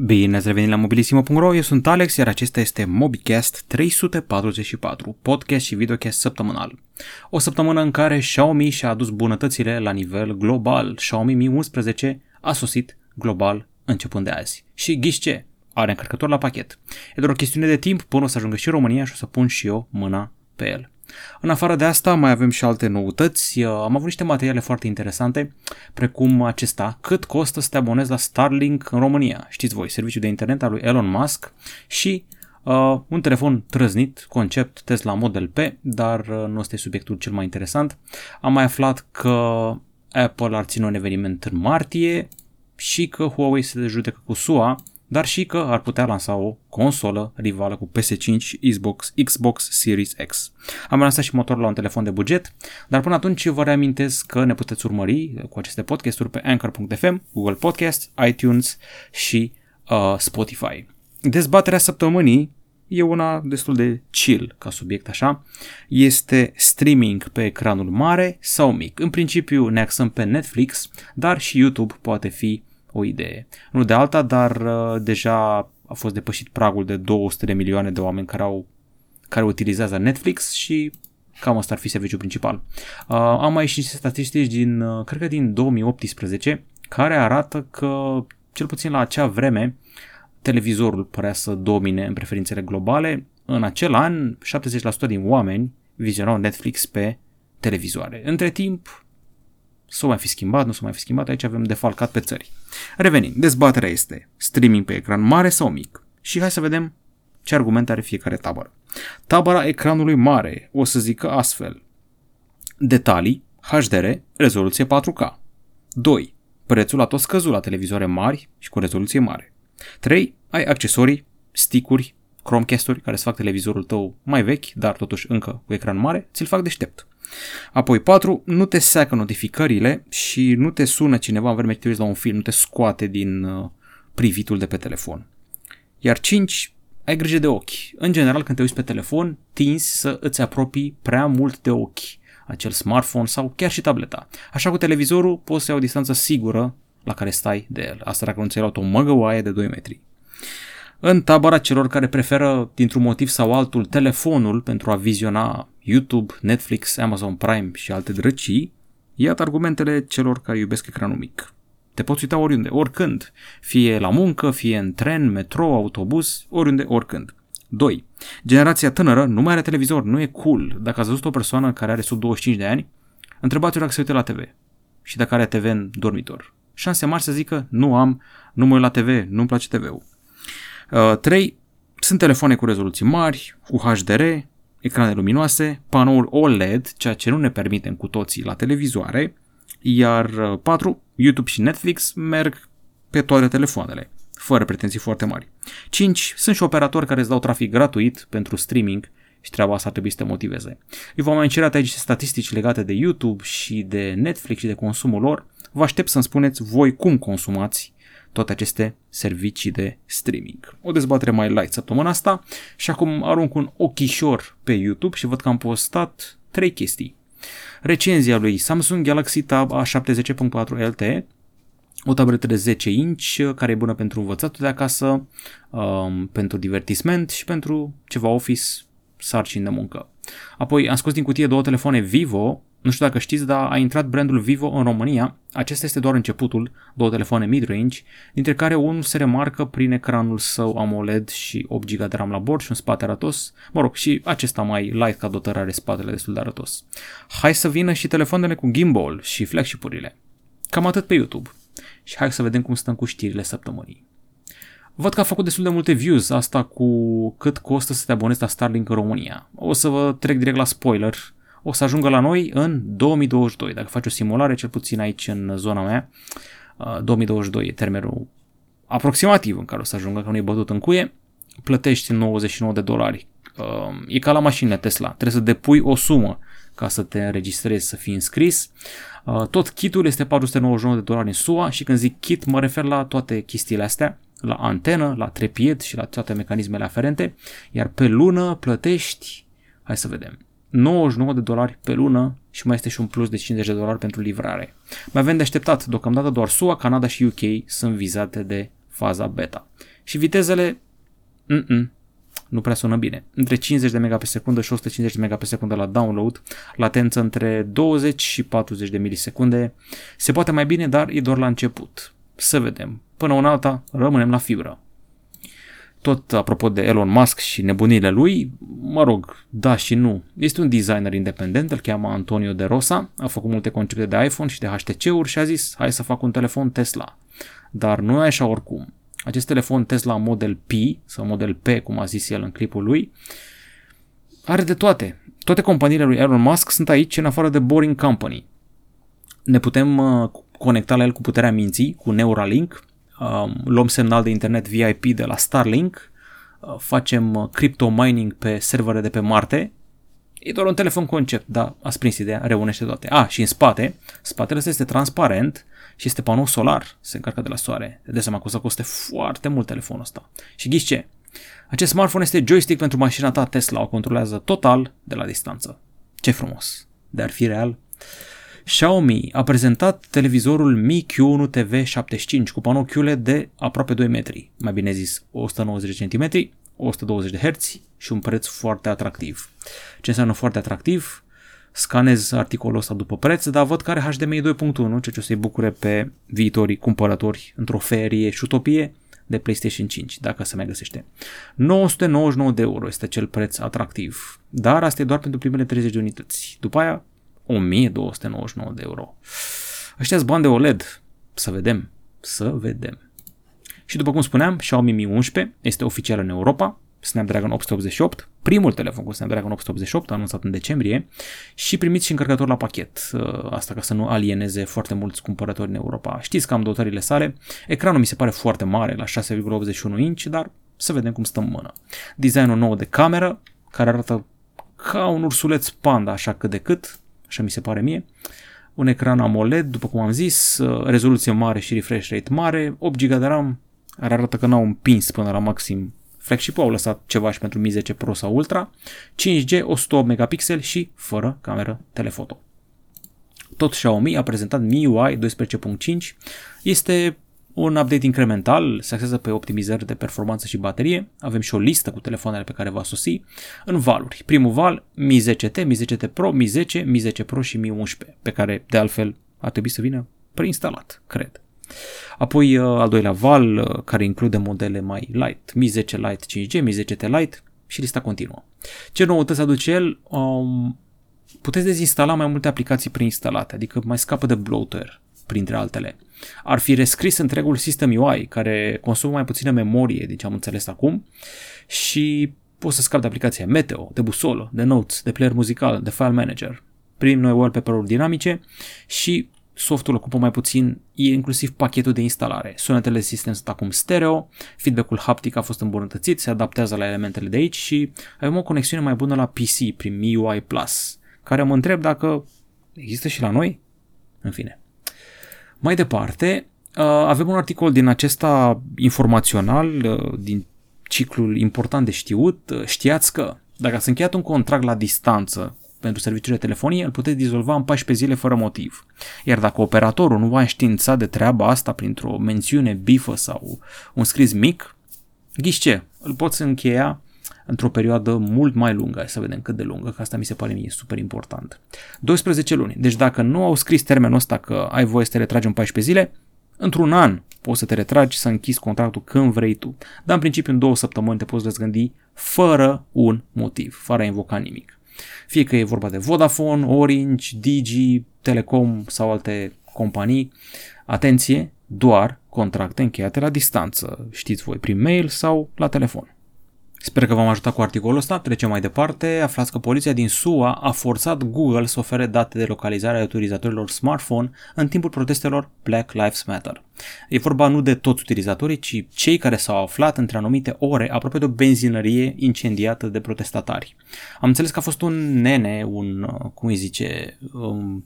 Bine ați revenit la mobilisimo.ro, eu sunt Alex, iar acesta este MobiCast 344, podcast și videocast săptămânal. O săptămână în care Xiaomi și-a adus bunătățile la nivel global. Xiaomi Mi 11 a sosit global începând de azi. Și ghiși ce? Are încărcător la pachet. E doar o chestiune de timp până o să ajungă și România și o să pun și eu mâna pe el. În afară de asta mai avem și alte noutăți. Am avut niște materiale foarte interesante, precum acesta, cât costă să te abonezi la Starlink în România. Știți voi, serviciul de internet al lui Elon Musk și uh, un telefon trăznit, concept Tesla Model P, dar uh, nu este subiectul cel mai interesant. Am mai aflat că Apple ar ține un eveniment în martie și că Huawei se judecă cu SUA dar și că ar putea lansa o consolă rivală cu PS5 și Xbox, Xbox Series X. Am lansat și motorul la un telefon de buget, dar până atunci vă reamintesc că ne puteți urmări cu aceste podcasturi pe Anchor.fm, Google Podcast, iTunes și uh, Spotify. Dezbaterea săptămânii e una destul de chill ca subiect așa. Este streaming pe ecranul mare sau mic. În principiu ne axăm pe Netflix, dar și YouTube poate fi o idee. Nu de alta, dar uh, deja a fost depășit pragul de 200 de milioane de oameni care au care utilizează Netflix și cam asta ar fi serviciul principal. Uh, am mai și niște statistici din, uh, cred că din 2018, care arată că, cel puțin la acea vreme, televizorul părea să domine în preferințele globale. În acel an, 70% din oameni vizionau Netflix pe televizoare. Între timp, s-o mai fi schimbat, nu s-o mai fi schimbat, aici avem defalcat pe țări. Revenim, dezbaterea este streaming pe ecran mare sau mic? Și hai să vedem ce argumente are fiecare tabără. Tabăra ecranului mare o să zică astfel. Detalii, HDR, rezoluție 4K. 2. Prețul a tot scăzut la televizoare mari și cu rezoluție mare. 3. Ai accesorii, sticuri, Chromecast-uri care să fac televizorul tău mai vechi, dar totuși încă cu ecran mare, ți-l fac deștept. Apoi 4. Nu te seacă notificările și nu te sună cineva în vreme ce te uiți la un film, nu te scoate din uh, privitul de pe telefon. Iar 5. Ai grijă de ochi. În general, când te uiți pe telefon, tinzi să îți apropii prea mult de ochi acel smartphone sau chiar și tableta. Așa cu televizorul poți să ai o distanță sigură la care stai de el. Asta dacă nu ți-ai luat o măgăoaie de 2 metri. În tabăra celor care preferă, dintr-un motiv sau altul, telefonul pentru a viziona YouTube, Netflix, Amazon Prime și alte drăcii, iată argumentele celor care iubesc ecranul mic. Te poți uita oriunde, oricând, fie la muncă, fie în tren, metro, autobuz, oriunde, oricând. 2. Generația tânără nu mai are televizor, nu e cool. Dacă ați văzut o persoană care are sub 25 de ani, întrebați-o dacă se uite la TV și dacă are TV în dormitor. Șanse mari să zică, nu am, nu mă uit la TV, nu-mi place TV-ul. 3. Uh, sunt telefoane cu rezoluții mari, cu HDR, ecrane luminoase, panoul OLED, ceea ce nu ne permitem cu toții la televizoare, iar 4. Uh, YouTube și Netflix merg pe toate telefoanele, fără pretenții foarte mari. 5. Sunt și operatori care îți dau trafic gratuit pentru streaming și treaba asta ar trebui să te motiveze. Eu v-am menționat aici statistici legate de YouTube și de Netflix și de consumul lor. Vă aștept să-mi spuneți voi cum consumați toate aceste servicii de streaming. O dezbatere mai light săptămâna asta și acum arunc un ochișor pe YouTube și văd că am postat trei chestii. Recenzia lui Samsung Galaxy Tab A70.4 LTE, o tabletă de 10 inch care e bună pentru învățatul de acasă, um, pentru divertisment și pentru ceva office, sarcini de muncă. Apoi am scos din cutie două telefoane Vivo nu știu dacă știți, dar a intrat brandul Vivo în România. Acesta este doar începutul, două telefoane mid-range, dintre care unul se remarcă prin ecranul său AMOLED și 8 GB de RAM la bord și un spate arătos. Mă rog, și acesta mai light ca dotare are spatele destul de arătos. Hai să vină și telefoanele cu gimbal și flagship-urile. Cam atât pe YouTube. Și hai să vedem cum stăm cu știrile săptămânii. Văd că a făcut destul de multe views asta cu cât costă să te abonezi la Starlink în România. O să vă trec direct la spoiler o să ajungă la noi în 2022. Dacă faci o simulare, cel puțin aici în zona mea, 2022 uh, e termenul aproximativ în care o să ajungă, că nu e bătut în cuie, plătești 99 de dolari. Uh, e ca la mașinile Tesla, trebuie să depui o sumă ca să te înregistrezi, să fii înscris. Uh, tot kitul este 499 de dolari în SUA și când zic kit mă refer la toate chestiile astea, la antenă, la trepied și la toate mecanismele aferente, iar pe lună plătești, hai să vedem, 99 de dolari pe lună și mai este și un plus de 50 de dolari pentru livrare. Mai avem de așteptat, deocamdată doar SUA, Canada și UK sunt vizate de faza beta. Și vitezele, mm nu prea sună bine. Între 50 de megabits pe secundă și 150 de megabits pe secundă la download, latență între 20 și 40 de milisecunde. Se poate mai bine, dar e doar la început. Să vedem. Până una alta, rămânem la fibră. Tot apropo de Elon Musk și nebunile lui, mă rog, da și nu. Este un designer independent, îl cheamă Antonio de Rosa, a făcut multe concepte de iPhone și de HTC-uri și a zis, hai să fac un telefon Tesla. Dar nu e așa oricum. Acest telefon Tesla Model P, sau Model P, cum a zis el în clipul lui, are de toate. Toate companiile lui Elon Musk sunt aici în afară de Boring Company. Ne putem uh, conecta la el cu puterea minții, cu Neuralink, uh, luăm semnal de internet VIP de la Starlink, uh, facem uh, crypto mining pe servere de pe Marte. E doar un telefon concept, dar ați prins ideea, reunește toate. A, și în spate, spatele ăsta este transparent, și este panou solar, se încarcă de la soare. De seama că o să coste foarte mult telefonul ăsta. Și ghiși ce? Acest smartphone este joystick pentru mașina ta Tesla, o controlează total de la distanță. Ce frumos! De ar fi real. Xiaomi a prezentat televizorul Mi Q1 TV 75 cu panou QLED de aproape 2 metri, mai bine zis 190 cm, 120 de Hz și un preț foarte atractiv. Ce înseamnă foarte atractiv? scanez articolul ăsta după preț, dar văd că are HDMI 2.1, ceea ce o să-i bucure pe viitorii cumpărători într-o ferie și utopie de PlayStation 5, dacă se mai găsește. 999 de euro este cel preț atractiv, dar asta e doar pentru primele 30 de unități. După aia, 1299 de euro. Ăștia bani de OLED. Să vedem. Să vedem. Și după cum spuneam, Xiaomi Mi 11 este oficial în Europa, Snapdragon 888, primul telefon cu Snapdragon 888 anunțat în decembrie și primiți și încărcător la pachet, uh, asta ca să nu alieneze foarte mulți cumpărători în Europa. Știți că am dotările sale, ecranul mi se pare foarte mare la 6,81 inch, dar să vedem cum stă în mână. Designul nou de cameră, care arată ca un ursuleț panda, așa cât de cât, așa mi se pare mie. Un ecran AMOLED, după cum am zis, uh, rezoluție mare și refresh rate mare, 8 GB de RAM, care arată că n-au împins până la maxim Flagship-ul au lăsat ceva și pentru Mi 10 Pro sau Ultra, 5G, 108 megapixel și fără cameră telefoto. Tot Xiaomi a prezentat MIUI 12.5. Este un update incremental, se axează pe optimizări de performanță și baterie. Avem și o listă cu telefoanele pe care va sosi în valuri. Primul val, Mi 10T, Mi 10T Pro, Mi 10, Mi 10 Pro și Mi 11, pe care de altfel ar trebui să vină preinstalat, cred. Apoi uh, al doilea val, uh, care include modele mai light, Mi 10 Lite 5G, Mi 10T Lite și lista continuă. Ce noutăți aduce el? Um, puteți dezinstala mai multe aplicații preinstalate, adică mai scapă de bloatware, printre altele. Ar fi rescris întregul sistem UI, care consumă mai puțină memorie, deci am înțeles acum, și poți să scapi de aplicația Meteo, de busolă, de notes, de player muzical, de file manager. Prim noi wallpaper-uri dinamice și softul ocupă mai puțin, e inclusiv pachetul de instalare. Sunetele sistem sunt acum stereo, feedback-ul haptic a fost îmbunătățit, se adaptează la elementele de aici și avem o conexiune mai bună la PC prin MIUI Plus, care mă întreb dacă există și la noi? În fine. Mai departe, uh, avem un articol din acesta informațional, uh, din ciclul important de știut. Uh, știați că dacă ați încheiat un contract la distanță pentru serviciul de telefonie, îl puteți dizolva în 14 zile fără motiv. Iar dacă operatorul nu va înștiința de treaba asta printr-o mențiune bifă sau un scris mic, ghiși ce? Îl poți încheia într-o perioadă mult mai lungă, să vedem cât de lungă, că asta mi se pare mie super important. 12 luni. Deci dacă nu au scris termenul ăsta că ai voie să te retragi în 14 zile, într-un an poți să te retragi, să închizi contractul când vrei tu. Dar în principiu în două săptămâni te poți răzgândi fără un motiv, fără a invoca nimic. Fie că e vorba de Vodafone, Orange, Digi, Telecom sau alte companii. Atenție, doar contracte încheiate la distanță, știți voi, prin mail sau la telefon. Sper că v-am ajutat cu articolul ăsta. Trecem mai departe. Aflați că poliția din SUA a forțat Google să ofere date de localizare a utilizatorilor smartphone în timpul protestelor Black Lives Matter. E vorba nu de toți utilizatorii, ci cei care s-au aflat între anumite ore aproape de o benzinărie incendiată de protestatari. Am înțeles că a fost un nene, un, cum îi zice, um,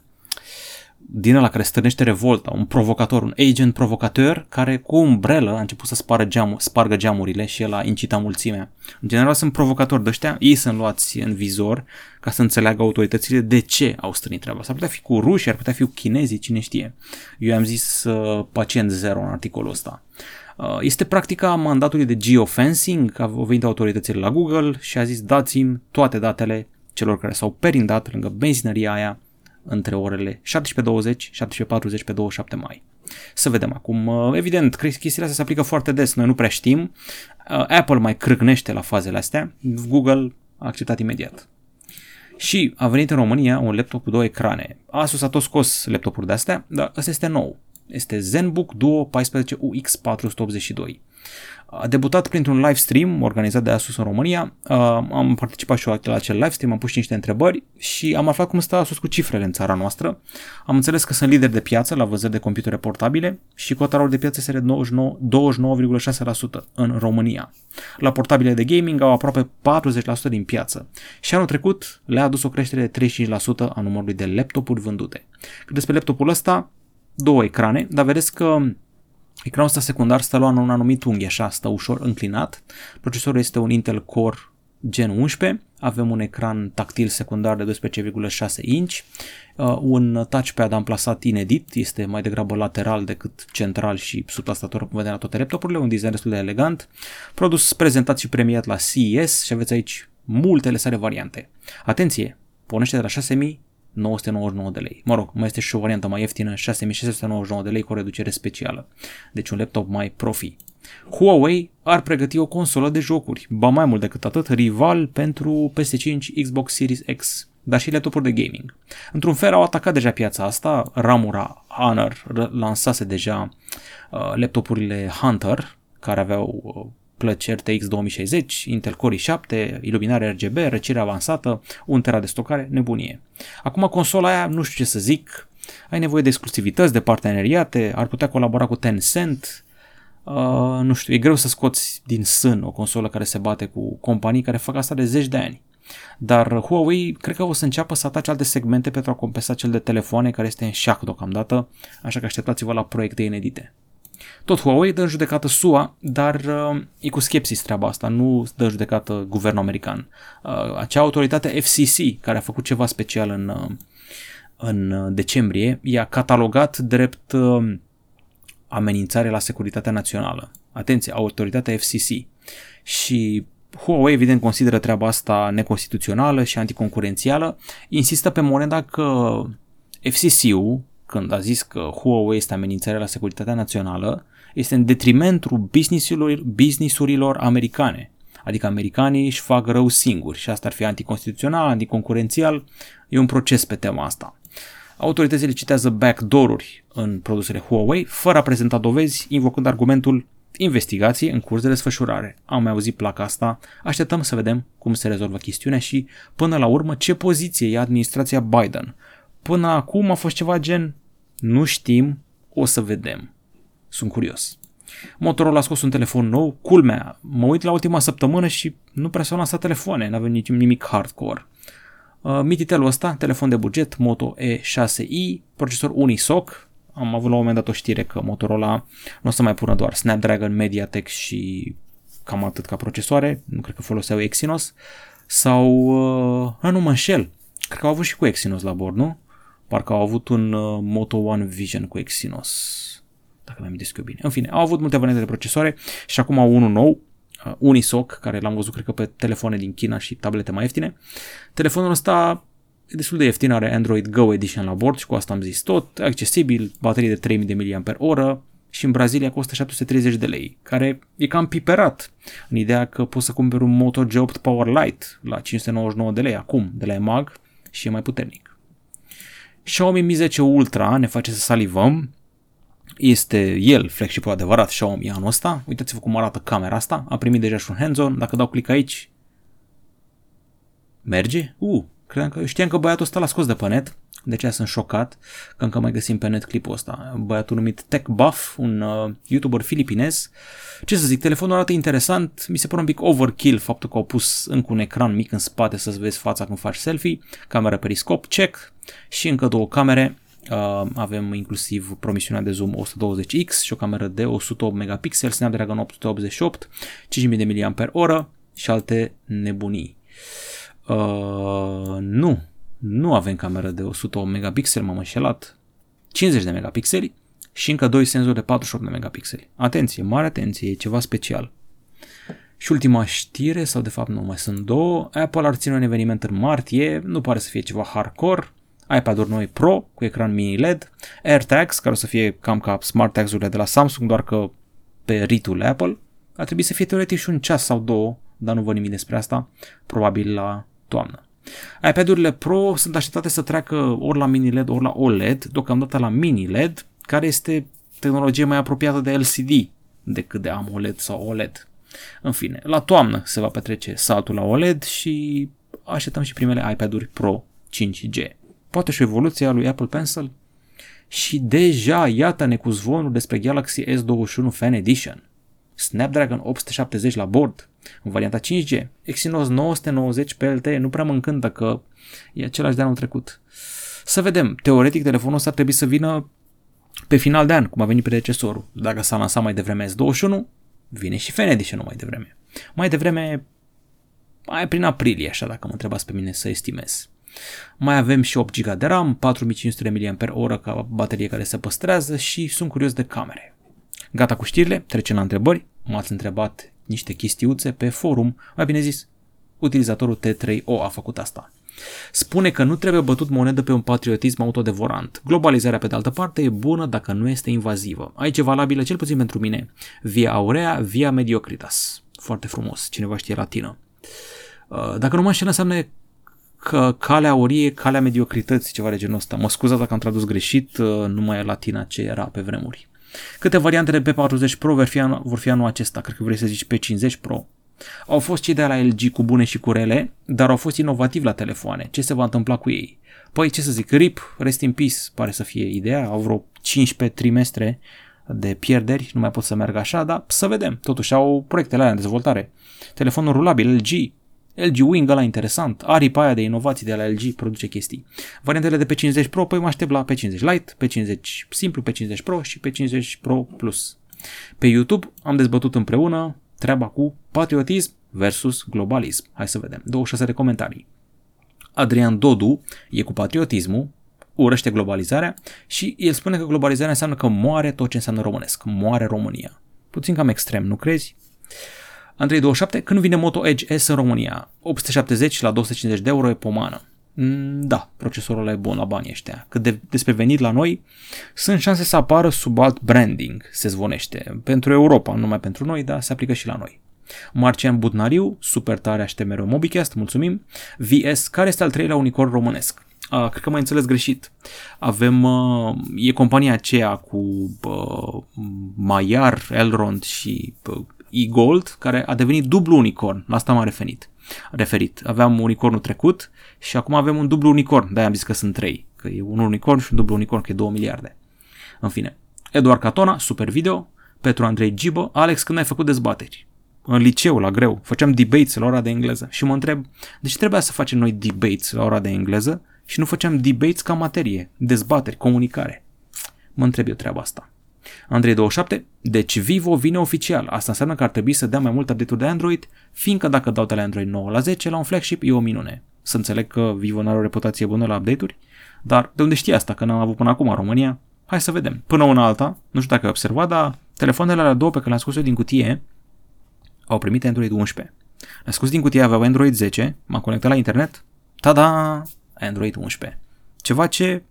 din ăla care stârnește revolta, un provocator, un agent provocator care cu umbrelă a început să spară geamul, spargă geamurile și el a incitat mulțimea. În general sunt provocatori de ăștia, ei sunt luați în vizor ca să înțeleagă autoritățile de ce au strânit treaba. S-ar putea fi cu ruși, ar putea fi cu chinezii, cine știe. Eu am zis uh, pacient zero în articolul ăsta. Uh, este practica mandatului de geofencing, a venit autoritățile la Google și a zis dați-mi toate datele celor care s-au perindat lângă benzinăria aia între orele 17.20 17.40 pe 27 mai. Să vedem acum. Uh, evident, chestiile astea se aplică foarte des, noi nu prea știm. Uh, Apple mai crâcnește la fazele astea, Google a acceptat imediat. Și a venit în România un laptop cu două ecrane. Asus a tot scos laptopuri de astea, dar ăsta este nou. Este ZenBook Duo 14UX482. A debutat printr-un live stream organizat de Asus în România. Am participat și eu la acel live stream, am pus și niște întrebări și am aflat cum stă Asus cu cifrele în țara noastră. Am înțeles că sunt lideri de piață la vânzări de computere portabile și cota lor de piață este de 29,6% în România. La portabile de gaming au aproape 40% din piață și anul trecut le-a adus o creștere de 35% a numărului de laptopuri vândute. Cât despre laptopul ăsta, două ecrane, dar vedeți că ecranul ăsta secundar stă la un anumit unghi, așa, stă ușor înclinat. Procesorul este un Intel Core Gen 11, avem un ecran tactil secundar de 12,6 inch, uh, un touchpad amplasat inedit, este mai degrabă lateral decât central și sub tastatură, cum vedem la toate laptopurile, un design destul de elegant, produs prezentat și premiat la CES și aveți aici multele sale variante. Atenție, pornește de la 6000 999 de lei. Mă rog, mai este și o variantă mai ieftină, 6699 de lei cu o reducere specială. Deci un laptop mai profi. Huawei ar pregăti o consolă de jocuri, ba mai mult decât atât, rival pentru PS5, Xbox Series X, dar și laptopuri de gaming. Într-un fel au atacat deja piața asta, ramura Honor lansase deja uh, laptopurile Hunter, care aveau uh, plăci RTX 2060, Intel Core i7, iluminare RGB, răcire avansată, 1 tera de stocare, nebunie. Acum consola aia, nu știu ce să zic, ai nevoie de exclusivități, de parteneriate, ar putea colabora cu Tencent, uh, nu știu, e greu să scoți din sân o consolă care se bate cu companii care fac asta de zeci de ani. Dar Huawei cred că o să înceapă să atace alte segmente pentru a compensa cel de telefoane care este în șac deocamdată, așa că așteptați-vă la proiecte inedite. Tot Huawei dă în judecată SUA, dar uh, e cu skepsis treaba asta, nu dă în judecată guvernul american. Uh, acea autoritate FCC, care a făcut ceva special în, uh, în decembrie, i-a catalogat drept uh, amenințare la securitatea națională. Atenție, autoritatea FCC. Și Huawei evident consideră treaba asta neconstituțională și anticoncurențială, insistă pe moneda că FCC-ul, când a zis că Huawei este amenințare la securitatea națională, este în detrimentul businessurilor, businessurilor americane. Adică americanii își fac rău singuri și asta ar fi anticonstituțional, anticoncurențial. E un proces pe tema asta. Autoritățile citează backdoor-uri în produsele Huawei, fără a prezenta dovezi, invocând argumentul investigații în curs de desfășurare. Am mai auzit placa asta, așteptăm să vedem cum se rezolvă chestiunea și, până la urmă, ce poziție ia administrația Biden. Până acum a fost ceva gen, nu știm, o să vedem. Sunt curios. Motorola a scos un telefon nou, culmea, mă uit la ultima săptămână și nu prea s-au lansat telefoane, n-avem nici nimic hardcore. Uh, Mititelul ăsta, telefon de buget, Moto E6i, procesor Unisoc, am avut la un moment dat o știre că Motorola nu o să mai pună doar Snapdragon, Mediatek și cam atât ca procesoare, nu cred că foloseau Exynos, sau, uh, nu mă înșel, cred că au avut și cu Exynos la bord, nu? Parcă au avut un uh, Moto One Vision cu Exynos dacă mi-am eu bine. În fine, au avut multe variante de procesoare și acum au unul nou, uh, Unisoc, care l-am văzut cred că pe telefoane din China și tablete mai ieftine. Telefonul ăsta e destul de ieftin, are Android Go Edition la bord și cu asta am zis tot, accesibil, baterie de 3000 de mAh și în Brazilia costă 730 de lei, care e cam piperat în ideea că poți să cumperi un Moto G8 Power Lite la 599 de lei acum de la EMAG și e mai puternic. Xiaomi Mi 10 Ultra ne face să salivăm, este el flagship adevărat Xiaomi anul ăsta. Uitați-vă cum arată camera asta. A primit deja și un hands-on. Dacă dau click aici, merge? Uh, credeam că, știam că băiatul ăsta l-a scos de pe net. De aceea sunt șocat că încă mai găsim pe net clipul ăsta. Băiatul numit Tech Buff, un uh, YouTuber filipinez. Ce să zic, telefonul arată interesant. Mi se pare un pic overkill faptul că au pus încă un ecran mic în spate să-ți vezi fața când faci selfie. Camera periscop, check. Și încă două camere Uh, avem inclusiv promisiunea de zoom 120x și o cameră de 108 megapixel, Snapdragon 888, 5000 mAh și alte nebunii. Uh, nu, nu avem cameră de 108 megapixel, m-am înșelat. 50 de megapixeli, și încă doi senzori de 48 de megapixeli. Atenție, mare atenție, e ceva special. Și ultima știre, sau de fapt nu, mai sunt două, Apple ar ține un eveniment în martie, nu pare să fie ceva hardcore, iPad-uri noi Pro cu ecran mini LED, AirTags, care o să fie cam ca Smart Tags-urile de la Samsung, doar că pe ritul Apple. Ar trebui să fie teoretic și un ceas sau două, dar nu văd nimic despre asta, probabil la toamnă. iPad-urile Pro sunt așteptate să treacă ori la mini LED, ori la OLED, deocamdată la mini LED, care este tehnologie mai apropiată de LCD decât de AMOLED sau OLED. În fine, la toamnă se va petrece saltul la OLED și așteptăm și primele iPad-uri Pro 5G. Poate și o evoluție a lui Apple Pencil? Și deja iată-ne cu zvonul despre Galaxy S21 Fan Edition. Snapdragon 870 la bord, în varianta 5G, Exynos 990 PLT, nu prea mă încântă că e același de anul trecut. Să vedem, teoretic telefonul ăsta ar trebui să vină pe final de an, cum a venit predecesorul. Dacă s-a lansat mai devreme S21, vine și Fan Edition mai devreme. Mai devreme, mai prin aprilie, așa, dacă mă întrebați pe mine să estimez. Mai avem și 8 GB de RAM, 4500 mAh ca baterie care se păstrează și sunt curios de camere. Gata cu știrile, trecem la întrebări. M-ați întrebat niște chestiuțe pe forum, mai bine zis, utilizatorul T3O a făcut asta. Spune că nu trebuie bătut monedă pe un patriotism autodevorant. Globalizarea, pe de altă parte, e bună dacă nu este invazivă. Aici e valabilă, cel puțin pentru mine, via aurea, via mediocritas. Foarte frumos, cineva știe latină. Uh, dacă nu mă înșel, înseamnă că calea aurie, calea mediocrității, ceva de genul ăsta. Mă scuzați dacă am tradus greșit, uh, nu mai e latina ce era pe vremuri. Câte variante de P40 Pro vor fi, anul, vor fi anul acesta? Cred că vrei să zici P50 Pro. Au fost cei de la LG cu bune și cu rele, dar au fost inovativi la telefoane. Ce se va întâmpla cu ei? Păi ce să zic, RIP, Rest in Peace, pare să fie ideea, au vreo 15 trimestre de pierderi, nu mai pot să meargă așa, dar să vedem. Totuși au proiectele alea în dezvoltare. Telefonul rulabil LG, LG Wing ăla interesant, aripa aia de inovații de la LG produce chestii. Variantele de pe 50 Pro, păi mă aștept la pe 50 Lite, pe 50 simplu, pe 50 Pro și pe 50 Pro Plus. Pe YouTube am dezbătut împreună treaba cu patriotism versus globalism. Hai să vedem. 26 de comentarii. Adrian Dodu e cu patriotismul, urăște globalizarea și el spune că globalizarea înseamnă că moare tot ce înseamnă românesc, moare România. Puțin cam extrem, nu crezi? Andrei 27, când vine Moto Edge S în România? 870 la 250 de euro e pomană. Mm, da, procesorul e bun la banii ăștia. Cât de, despre venit la noi, sunt șanse să apară sub alt branding, se zvonește. Pentru Europa, nu numai pentru noi, dar se aplică și la noi. Marcian Budnariu, super tare, aștept mereu Mobicast, mulțumim. VS, care este al treilea unicorn românesc? Uh, cred că m-ai înțeles greșit. Avem, uh, e compania aceea cu uh, Maiar, Elrond și uh, e-Gold, care a devenit dublu unicorn. La asta m-am referit. referit. Aveam unicornul trecut și acum avem un dublu unicorn. De-aia am zis că sunt trei. Că e un unicorn și un dublu unicorn, că e 2 miliarde. În fine. Eduard Catona, super video. Petru Andrei Gibă. Alex, când ai făcut dezbateri? În liceu, la greu. Făceam debates la ora de engleză. Și mă întreb, de ce trebuia să facem noi debates la ora de engleză și nu făceam debates ca materie, dezbateri, comunicare? Mă întreb eu treaba asta. Andrei 27, deci Vivo vine oficial. Asta înseamnă că ar trebui să dea mai multe update-uri de Android, fiindcă dacă dau de la Android 9 la 10 la un flagship e o minune. Să înțeleg că Vivo nu are o reputație bună la update-uri, dar de unde știi asta, că n-am avut până acum în România? Hai să vedem. Până una alta, nu știu dacă ai observat, dar telefoanele alea două pe care le-am scos eu din cutie au primit Android 11. Le-am scos din cutie, aveau Android 10, m-am conectat la internet, tada, Android 11. Ceva ce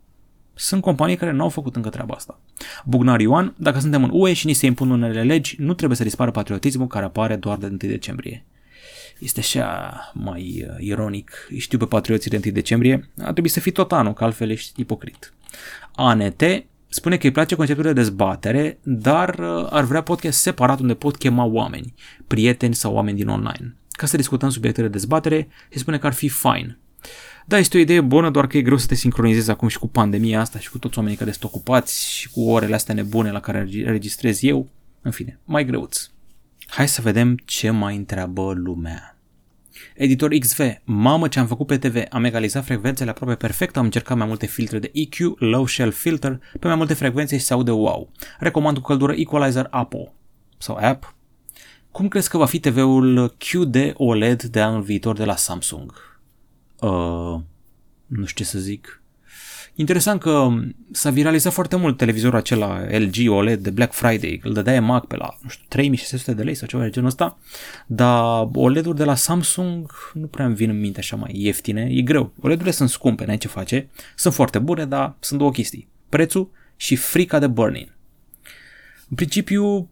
sunt companii care nu au făcut încă treaba asta. Bugnar Ioan, dacă suntem în UE și ni se impun unele legi, nu trebuie să dispară patriotismul care apare doar de 1 decembrie. Este așa mai uh, ironic. Știu pe patrioții de 1 decembrie, ar trebui să fii tot anul, că altfel ești ipocrit. ANT spune că îi place conceptul de dezbatere, dar uh, ar vrea podcast separat unde pot chema oameni, prieteni sau oameni din online, ca să discutăm subiecte de dezbatere și spune că ar fi fine. Da, este o idee bună, doar că e greu să te sincronizezi acum și cu pandemia asta și cu toți oamenii care sunt ocupați și cu orele astea nebune la care registrez eu. În fine, mai greuț. Hai să vedem ce mai întreabă lumea. Editor XV, mamă ce am făcut pe TV, am egalizat frecvențele aproape perfect, am încercat mai multe filtre de EQ, low shell filter, pe mai multe frecvențe și se aude wow. Recomand cu căldură Equalizer Apo sau App. Cum crezi că va fi TV-ul QD OLED de anul viitor de la Samsung? Uh, nu știu ce să zic. Interesant că s-a viralizat foarte mult televizorul acela LG OLED de Black Friday, îl dădeai Mac pe la, nu știu, 3600 de lei sau ceva de genul ăsta, dar OLED-uri de la Samsung nu prea îmi vin în minte așa mai ieftine, e greu. OLED-urile sunt scumpe, n-ai ce face, sunt foarte bune, dar sunt două chestii. Prețul și frica de burning. În principiu,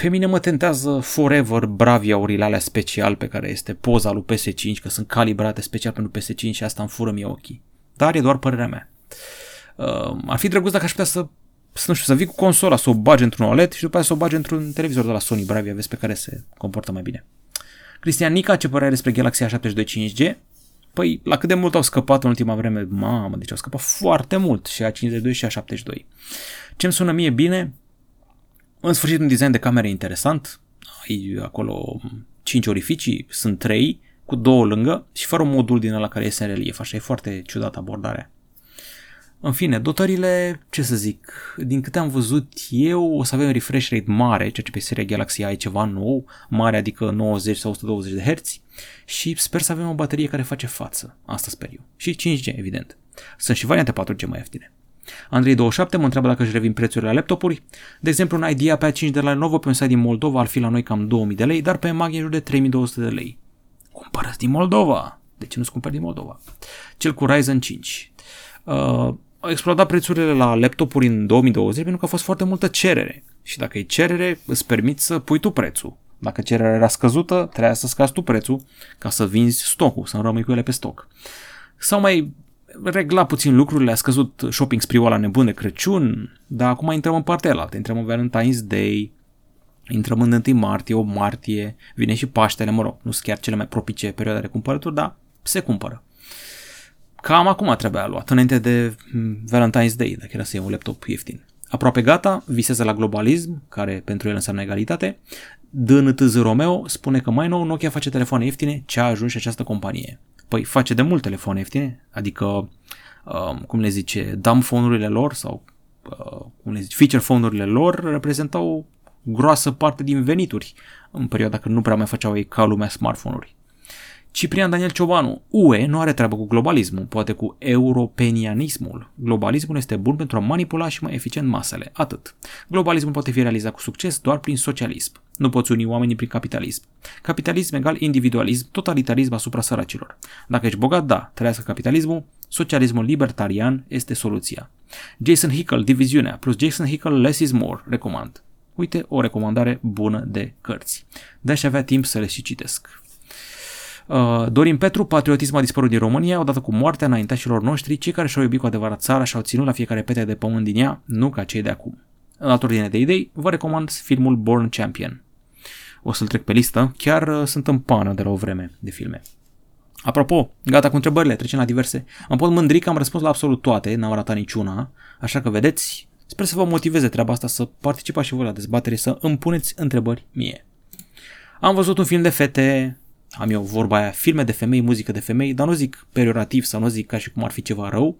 pe mine mă tentează forever bravia-urile alea special pe care este poza lui PS5, că sunt calibrate special pentru PS5 și asta îmi fură mie ochii. Dar e doar părerea mea. Uh, ar fi drăguț dacă aș putea să, să, nu știu, să vii cu consola, să o bagi într-un OLED și după aceea să o bagi într-un televizor de la Sony Bravia, vezi pe care se comportă mai bine. Cristian Nica, ce părere despre Galaxy A72 5G? Păi, la cât de mult au scăpat în ultima vreme, mamă, deci au scăpat foarte mult și A52 și A72. Ce-mi sună mie bine, în sfârșit un design de camere interesant, ai acolo 5 orificii, sunt 3, cu două lângă și fără un modul din ăla care iese în relief, așa e foarte ciudată abordarea. În fine, dotările, ce să zic, din câte am văzut eu, o să avem refresh rate mare, ceea ce pe seria Galaxy A e ceva nou, mare adică 90 sau 120 de Hz și sper să avem o baterie care face față, asta sper eu. Și 5G, evident. Sunt și variante 4G mai ieftine. Andrei27 mă întreabă dacă își revin prețurile la laptopuri. De exemplu, un IDEA pe A5 de la Lenovo pe un site din Moldova ar fi la noi cam 2000 de lei, dar pe Mag e în jur de 3200 de lei. Cumpărăți din Moldova! De ce nu-ți cumperi din Moldova? Cel cu Ryzen 5. Uh, au explodat prețurile la laptopuri în 2020 pentru că a fost foarte multă cerere. Și dacă e cerere, îți permiți să pui tu prețul. Dacă cererea era scăzută, trebuia să scazi tu prețul ca să vinzi stocul, să nu rămâi cu ele pe stoc. Sau mai regla puțin lucrurile, a scăzut shopping spree la nebun de Crăciun, dar acum intrăm în partea aia, intrăm în Valentine's Day, intrăm în 1 martie, 8 martie, vine și Paștele, mă rog, nu sunt chiar cele mai propice perioade de cumpărături, dar se cumpără. Cam acum trebuia luat, înainte de mm, Valentine's Day, dacă era să iei un laptop ieftin. Aproape gata, visează la globalism, care pentru el înseamnă egalitate. DNTZ Romeo spune că mai nou Nokia face telefoane ieftine, ce a ajuns și această companie. Păi face de mult telefoane ieftine, adică, uh, cum le zice, dumb phone-urile lor sau, uh, cum le zice, feature phone-urile lor reprezentau o groasă parte din venituri în perioada când nu prea mai făceau ei ca lumea smartphone-uri. Ciprian Daniel Ciobanu, UE nu are treabă cu globalismul, poate cu europenianismul. Globalismul este bun pentru a manipula și mai eficient masele, atât. Globalismul poate fi realizat cu succes doar prin socialism. Nu poți uni oamenii prin capitalism. Capitalism egal individualism, totalitarism asupra săracilor. Dacă ești bogat, da, trăiască capitalismul, socialismul libertarian este soluția. Jason Hickel, diviziunea, plus Jason Hickel, less is more, recomand. Uite, o recomandare bună de cărți. De-aș avea timp să le și citesc. Uh, Dorin Petru, patriotismul a dispărut din România odată cu moartea înaintașilor noștri, cei care și-au iubit cu adevărat țara și au ținut la fiecare pete de pământ din ea, nu ca cei de acum. În altă ordine de idei, vă recomand filmul Born Champion. O să-l trec pe listă, chiar uh, sunt în pană de la o vreme de filme. Apropo, gata cu întrebările, trecem la diverse. Am pot mândri că am răspuns la absolut toate, n-am ratat niciuna, așa că vedeți, sper să vă motiveze treaba asta să participați și voi la dezbatere, să îmi puneți întrebări mie. Am văzut un film de fete, am eu vorba aia, filme de femei, muzică de femei, dar nu zic periorativ sau nu zic ca și cum ar fi ceva rău,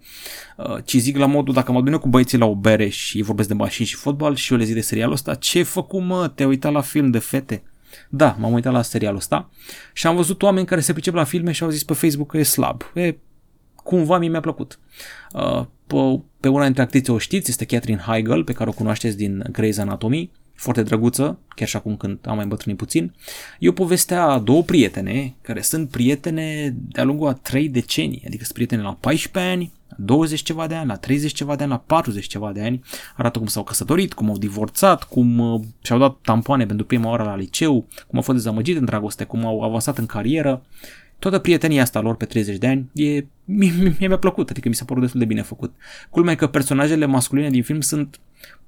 uh, ci zic la modul dacă mă adun eu cu băieții la o bere și vorbesc de mașini și fotbal și eu le zic de serialul ăsta, ce făcut mă, te-ai uitat la film de fete? Da, m-am uitat la serialul ăsta și am văzut oameni care se pricep la filme și au zis pe Facebook că e slab. E, cumva mie mi-a plăcut. Uh, pe, pe una dintre actrițe o știți, este Catherine Heigl, pe care o cunoașteți din Grey's Anatomy foarte drăguță, chiar și acum când am mai bătrânit puțin. E o poveste a două prietene, care sunt prietene de-a lungul a trei decenii, adică sunt prietene la 14 ani, 20 ceva de ani, la 30 ceva de ani, la 40 ceva de ani, arată cum s-au căsătorit, cum au divorțat, cum uh, și-au dat tampoane pentru prima oară la liceu, cum au fost dezamăgite în dragoste, cum au avansat în carieră. Toată prietenia asta lor pe 30 de ani e, mie, mie mi-a plăcut, adică mi s-a părut destul de bine făcut. Culmea e că personajele masculine din film sunt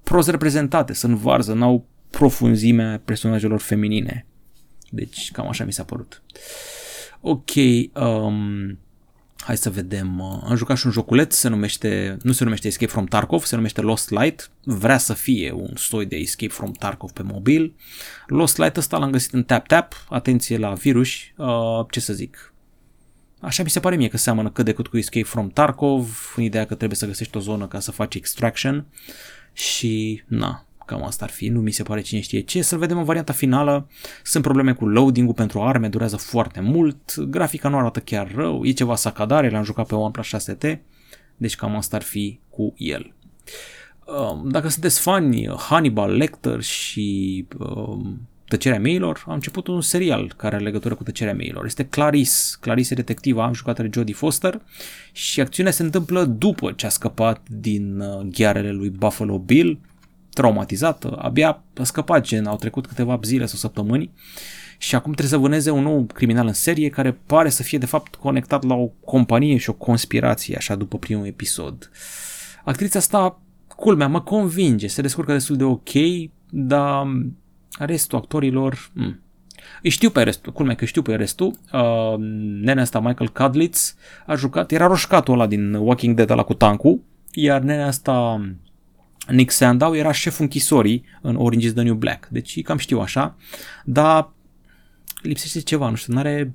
prost reprezentate, sunt varză, n-au profunzimea personajelor feminine. Deci cam așa mi s-a părut. Ok, um, hai să vedem. Am jucat și un joculeț, se numește, nu se numește Escape from Tarkov, se numește Lost Light. Vrea să fie un soi de Escape from Tarkov pe mobil. Lost Light ăsta l-am găsit în TapTap, atenție la virus, uh, ce să zic. Așa mi se pare mie că seamănă cât de cât cu Escape from Tarkov, în ideea că trebuie să găsești o zonă ca să faci extraction și na, cam asta ar fi, nu mi se pare cine știe ce. Să vedem în varianta finală, sunt probleme cu loading-ul pentru arme, durează foarte mult, grafica nu arată chiar rău, e ceva sacadare, l-am jucat pe OnePlus 6T, Deci cam asta ar fi cu el. Um, dacă sunteți fani Hannibal Lecter și um, Tăcerea Meilor, am început un serial care are legătură cu Tăcerea Meilor. Este Clarice, Clarice detectiva, am jucat de Jodie Foster și acțiunea se întâmplă după ce a scăpat din uh, ghearele lui Buffalo Bill, traumatizată, abia a scăpat gen, au trecut câteva zile sau săptămâni și acum trebuie să vâneze un nou criminal în serie care pare să fie de fapt conectat la o companie și o conspirație, așa după primul episod. Actrița asta, culmea, mă convinge, se descurcă destul de ok, dar restul actorilor... Hmm. Îi știu pe restul, culmea că știu pe restul. Uh, nenea asta, Michael Cudlitz, a jucat, era roșcatul ăla din Walking Dead ăla cu tancul, iar nenea asta Nick Sandow era șeful închisorii în Orange is the New Black. Deci cam știu așa, dar lipsește ceva, nu știu, n-are...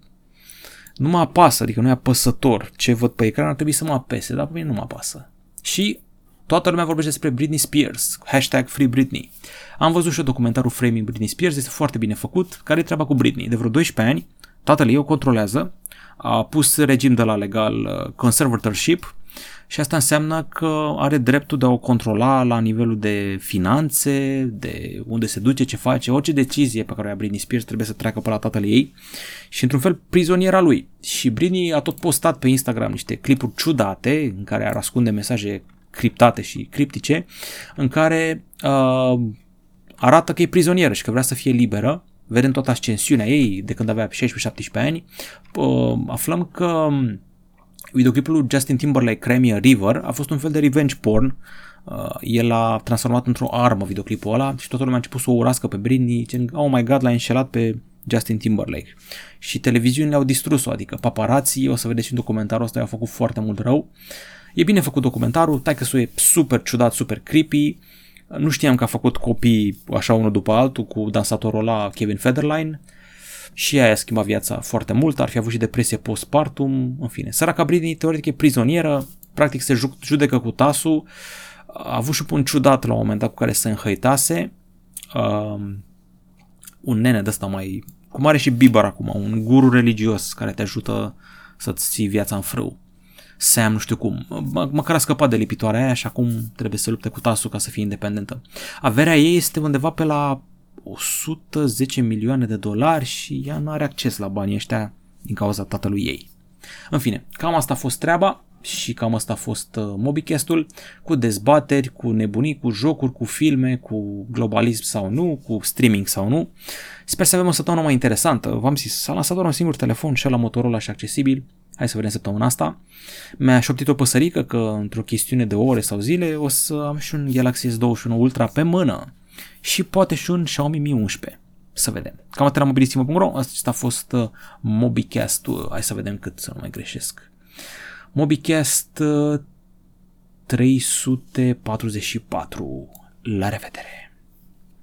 Nu mă apasă, adică nu e apăsător. Ce văd pe ecran ar trebui să mă apese, dar pe mine nu mă apasă. Și toată lumea vorbește despre Britney Spears, hashtag Free Britney. Am văzut și documentarul Framing Britney Spears, este foarte bine făcut. Care e treaba cu Britney? De vreo 12 ani, tatăl ei o controlează, a pus regim de la legal uh, conservatorship și asta înseamnă că are dreptul de a o controla la nivelul de finanțe, de unde se duce, ce face, orice decizie pe care o ia Britney Spears trebuie să treacă pe la tatăl ei și într-un fel prizoniera lui. Și Britney a tot postat pe Instagram niște clipuri ciudate în care ar ascunde mesaje criptate și criptice în care uh, arată că e prizonieră și că vrea să fie liberă. Vedem toată ascensiunea ei de când avea 16-17 ani. Uh, aflăm că videoclipul lui Justin Timberlake, Crimea River, a fost un fel de revenge porn. Uh, el a transformat într-o armă videoclipul ăla și toată lumea a început să o urască pe Britney, zicând, oh my god, l-a înșelat pe Justin Timberlake. Și televiziunile au distrus-o, adică paparații, o să vedeți și în documentarul ăsta, i-au făcut foarte mult rău. E bine făcut documentarul, tai că e super ciudat, super creepy. Nu știam că a făcut copii așa unul după altul cu dansatorul ăla Kevin Federline și aia a schimbat viața foarte mult, ar fi avut și depresie postpartum, în fine. Săraca Britney teoretic e prizonieră, practic se judecă cu tasul, a avut și un ciudat la un moment dat cu care se înhăitase, um, un nene de ăsta mai, cum are și Bieber acum, un guru religios care te ajută să-ți ții viața în frâu. Sam nu știu cum, M- măcar a scăpat de lipitoarea aia și acum trebuie să lupte cu tasul ca să fie independentă. Averea ei este undeva pe la 110 milioane de dolari și ea nu are acces la banii ăștia din cauza tatălui ei. În fine, cam asta a fost treaba și cam asta a fost uh, Mobicastul, cu dezbateri, cu nebunii, cu jocuri, cu filme, cu globalism sau nu, cu streaming sau nu. Sper să avem o săptămână mai interesantă. V-am zis, s-a lansat doar un singur telefon și la Motorola și accesibil. Hai să vedem săptămâna asta. Mi-a șoptit o păsărică că într-o chestiune de ore sau zile o să am și un Galaxy S21 Ultra pe mână și poate și un Xiaomi Mi 11. Să vedem. Cam atât la mobilisimo.ro. Asta a fost uh, Mobicast. Hai să vedem cât să nu mai greșesc. Mobicast 344. Uh, la revedere!